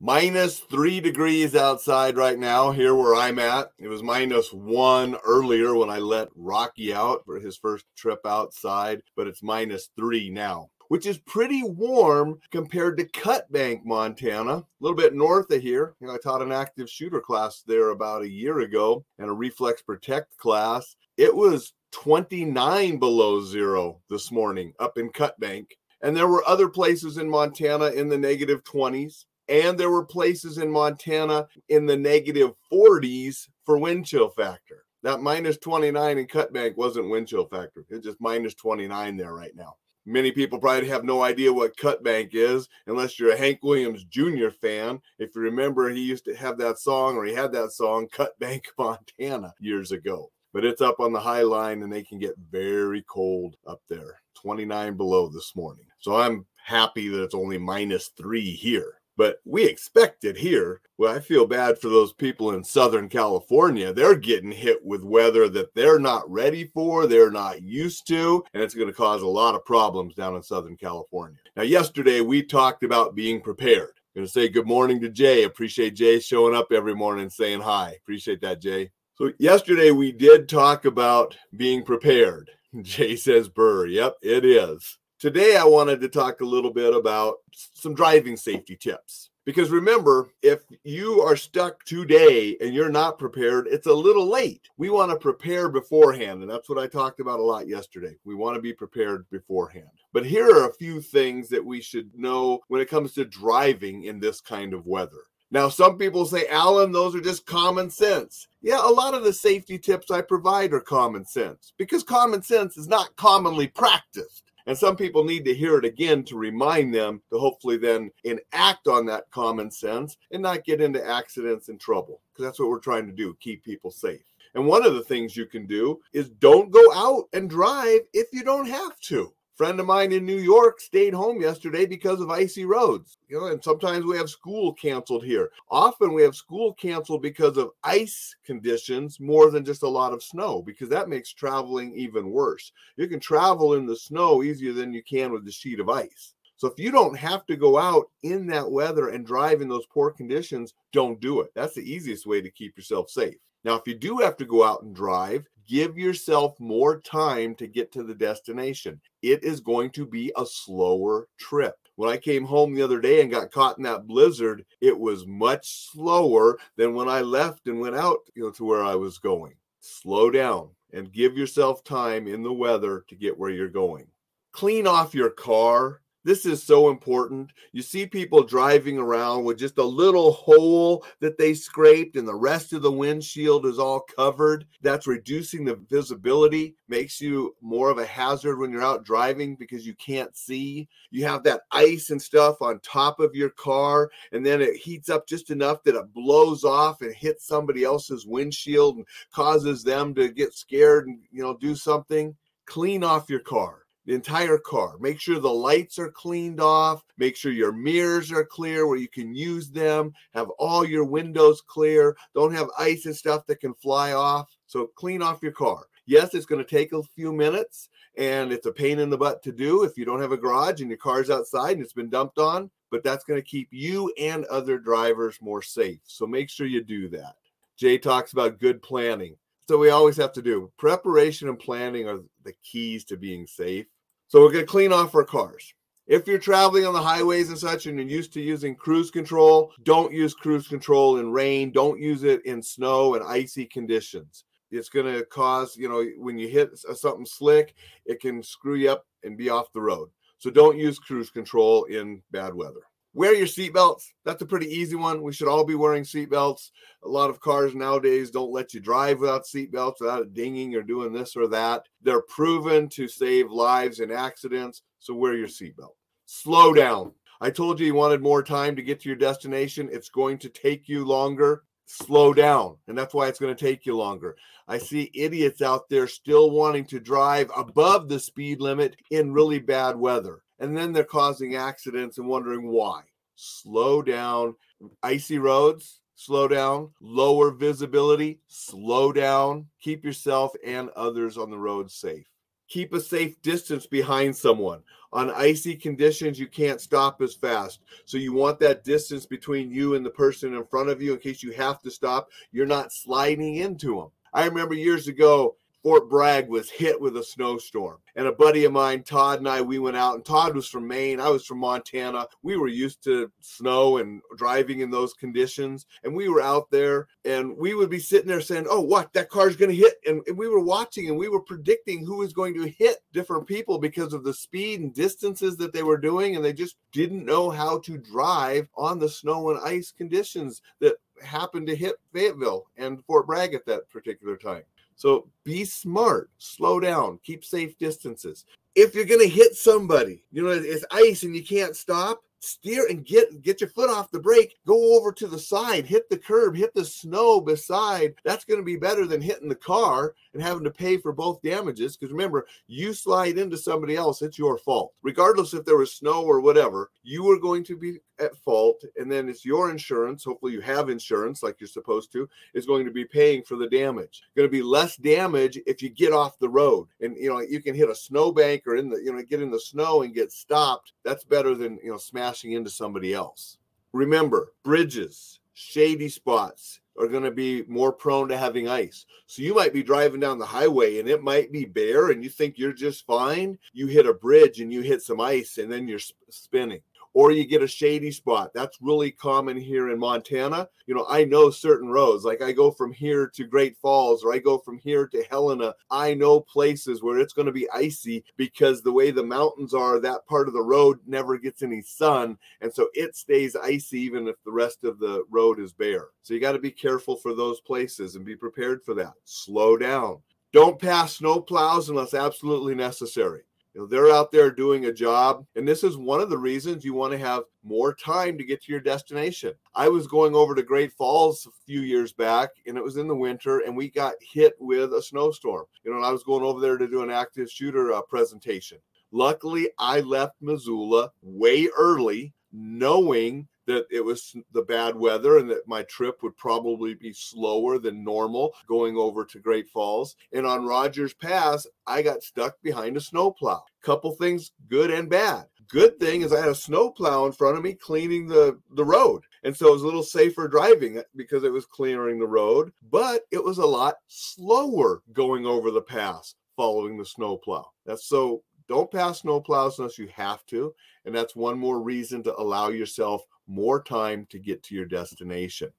minus three degrees outside right now here where I'm at. It was minus one earlier when I let Rocky out for his first trip outside, but it's minus three now. Which is pretty warm compared to Cut Bank, Montana, a little bit north of here. You know, I taught an active shooter class there about a year ago and a reflex protect class. It was 29 below zero this morning up in Cut Bank. And there were other places in Montana in the negative 20s. And there were places in Montana in the negative 40s for wind chill factor. That minus 29 in Cut Bank wasn't wind chill factor. It's just minus 29 there right now. Many people probably have no idea what Cut Bank is unless you're a Hank Williams Jr. fan. If you remember, he used to have that song or he had that song, Cut Bank, Montana, years ago. But it's up on the high line and they can get very cold up there, 29 below this morning. So I'm happy that it's only minus three here but we expect it here. Well, I feel bad for those people in Southern California. They're getting hit with weather that they're not ready for, they're not used to, and it's going to cause a lot of problems down in Southern California. Now, yesterday we talked about being prepared. I'm going to say good morning to Jay. Appreciate Jay showing up every morning and saying hi. Appreciate that, Jay. So, yesterday we did talk about being prepared. Jay says, Burr. Yep, it is. Today, I wanted to talk a little bit about some driving safety tips. Because remember, if you are stuck today and you're not prepared, it's a little late. We want to prepare beforehand. And that's what I talked about a lot yesterday. We want to be prepared beforehand. But here are a few things that we should know when it comes to driving in this kind of weather. Now, some people say, Alain, those are just common sense. Yeah, a lot of the safety tips I provide are common sense because common sense is not commonly practiced. And some people need to hear it again to remind them to hopefully then enact on that common sense and not get into accidents and trouble. Because that's what we're trying to do keep people safe. And one of the things you can do is don't go out and drive if you don't have to friend of mine in New York stayed home yesterday because of icy roads. You know, and sometimes we have school canceled here. Often we have school canceled because of ice conditions more than just a lot of snow, because that makes traveling even worse. You can travel in the snow easier than you can with the sheet of ice. So if you don't have to go out in that weather and drive in those poor conditions, don't do it. That's the easiest way to keep yourself safe. Now, if you do have to go out and drive, give yourself more time to get to the destination. It is going to be a slower trip. When I came home the other day and got caught in that blizzard, it was much slower than when I left and went out you know, to where I was going. Slow down and give yourself time in the weather to get where you're going. Clean off your car this is so important. You see people driving around with just a little hole that they scraped, and the rest of the windshield is all covered. That's reducing the visibility, makes you more of a hazard when you're out driving because you can't see. You have that ice and stuff on top of your car, and then it heats up just enough that it blows off and hits somebody else's windshield and causes them to get scared and you know do something. Clean off your car the entire car. Make sure the lights are cleaned off. Make sure your mirrors are clear where you can use them. Have all your windows clear. Don't have ice and stuff that can fly off. So clean off your car. Yes, it's going to take a few minutes and it's a pain in the butt to do if you don't have a garage and your car's outside and it's been dumped on, but that's going to keep you and other drivers more safe. So make sure you do that. Jay talks about good planning. So we always have to do preparation and planning are the keys to being safe. So we're going to clean off our cars. If you're traveling on the highways and such and you're used to using cruise control, don't use cruise control in rain. Don't use it in snow and icy conditions. It's going to cause, you know, when you hit uh, something slick, it can screw you up and be off the road. So don't use cruise control in bad weather. Wear your seatbelts. That's a pretty easy one. We should all be wearing seatbelts. A lot of cars nowadays don't let you drive without seatbelts, without it dinging or doing this or that. They're proven to save lives in accidents. So wear your seatbelt. Slow down. I told you you wanted more time to get to your destination. It's going to take you longer. Slow down. And that's why it's going to take you longer. I see idiots out there still wanting to drive above the speed limit in really bad weather and then they're causing accidents and wondering why. Slow down. Icy roads, slow down. Lower visibility, slow down. Keep yourself and others on the road safe. keep a safe distance behind someone. On icy conditions, you can't stop as fast. So you want that distance between you and the person in front of you in case you have to stop. You're not sliding into them. I remember years ago, Fort Bragg was hit with a snowstorm. And a buddy of mine, Todd, and I, we went out, and Todd was from Maine. I was from Montana. We were used to snow and driving in those conditions. And we were out there, and we would be sitting there saying, Oh, what? That car's going to hit. And, and we were watching and we were predicting who was going to hit different people because of the speed and distances that they were doing. And they just didn't know how to drive on the snow and ice conditions that happened to hit Fayetteville and Fort Bragg at that particular time. So be smart, slow down, keep safe distances. If you're going to hit somebody, you know, it's ice and you can't stop, steer and get get your foot off the brake go over to the side hit the curb hit the snow beside that's going to be better than hitting the car and having to pay for both damages because remember you slide into somebody else it's your fault regardless if there was snow or whatever you are going to be at fault and then it's your insurance hopefully you have insurance like you're supposed to is going to be paying for the damage going to be less damage if you get off the road and you know you can hit a snowbank or in the you know get in the snow and get stopped that's better than you know smashing into somebody else remember bridges shady spots are going to be more prone to having ice. So you might be driving down the highway and it might be bare and you think you're just fine. You hit a bridge and you hit some ice and then you're spinning or you get a shady spot. That's really common here in Montana. You know, I know certain roads, like I go from here to Great Falls or I go from here to Helena. I know places where it's going to be icy because the way the mountains are, that part of the road never gets any sun. And so it stays icy even if the rest of the road is bare. So you got to be careful for those places and be prepared for that. Slow down. Don't pass snow plows unless absolutely necessary. You know, they're out there doing a job. And this is one of the reasons you want to have more time to get to your destination. I was going over to Great Falls a few years back and it was in the winter and we got hit with a snowstorm. You know, I was going over there to do an active shooter uh, presentation. Luckily, I left Missoula way early, knowing that it was the bad weather and that my trip would probably be slower than normal going over to Great Falls. And on Rogers Pass, I got stuck behind a snowplow. Couple things good and bad. Good thing is I had a snowplow in front of me cleaning the, the road. And so it was a little safer driving because it was clearing the road, but it was a lot slower going over the pass following the snowplow. That's so don't pass snowplows unless you have to. And that's one more reason to allow yourself more time to get to your destination.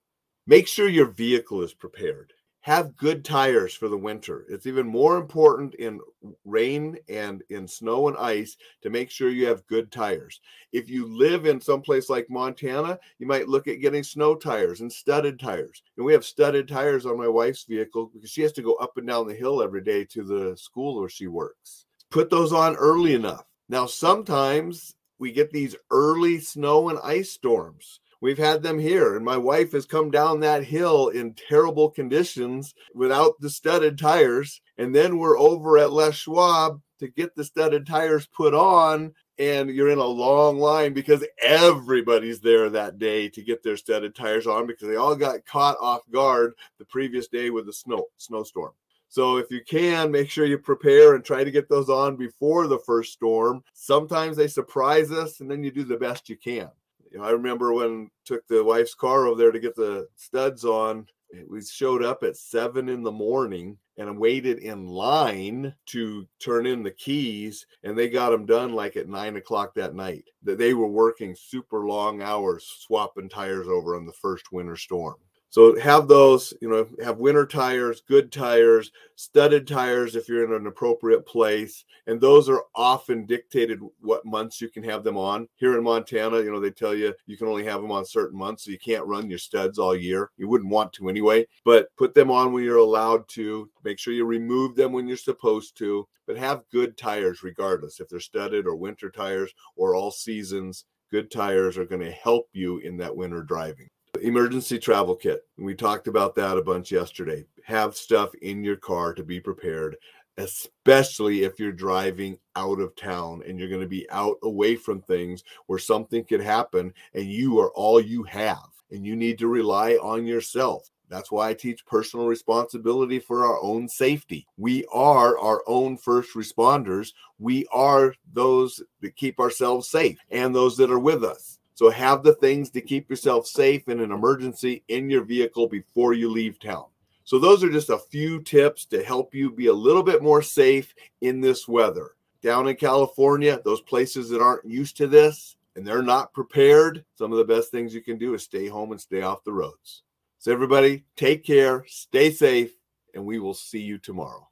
Make sure your vehicle is prepared. Have good tires for the winter. It's even more important in rain and in snow and ice to make sure you have good tires. If you live in some place like Montana, you might look at getting snow tires and studded tires. And we have studded tires on my wife's vehicle because she has to go up and down the hill every day to the school where she works. Put those on early enough. Now, sometimes we get these early snow and ice storms. We've had them here, and my wife has come down that hill in terrible conditions without the studded tires. And then we're over at Les Schwab to get the studded tires put on, and you're in a long line because everybody's there that day to get their studded tires on because they all got caught off guard the previous day with the snow snowstorm. So if you can, make sure you prepare and try to get those on before the first storm. Sometimes they surprise us, and then you do the best you can. You know, I remember when took the wife's car over there to get the studs on. We showed up at seven in the morning and waited in line to turn in the keys, and they got them done like at nine o'clock that night. That they were working super long hours swapping tires over on the first winter storm. So have those, you know, have winter tires, good tires, studded tires if you're in an appropriate place. And those are often dictated what months you can have them on. Here in Montana, you know, they tell you you can only have them on certain months, so you can't run your studs all year. You wouldn't want to anyway, but put them on when you're allowed to. Make sure you remove them when you're supposed to, but have good tires regardless if they're studded or winter tires or all seasons. Good tires are going to help you in that winter driving emergency travel kit. We talked about that a bunch yesterday. Have stuff in your car to be prepared, especially if you're driving out of town and you're going to be out away from things where something could happen and you are all you have and you need to rely on yourself. That's why I teach personal responsibility for our own safety. We are our own first responders. We are those that keep ourselves safe and those that are with us. So have the things to keep yourself safe in an emergency in your vehicle before you leave town. So, those are just a few tips to help you be a little bit more safe in this weather. Down in California, those places that aren't used to this and they're not prepared, some of the best things you can do is stay home and stay off the roads. So, everybody, take care, stay safe, and we will see you tomorrow.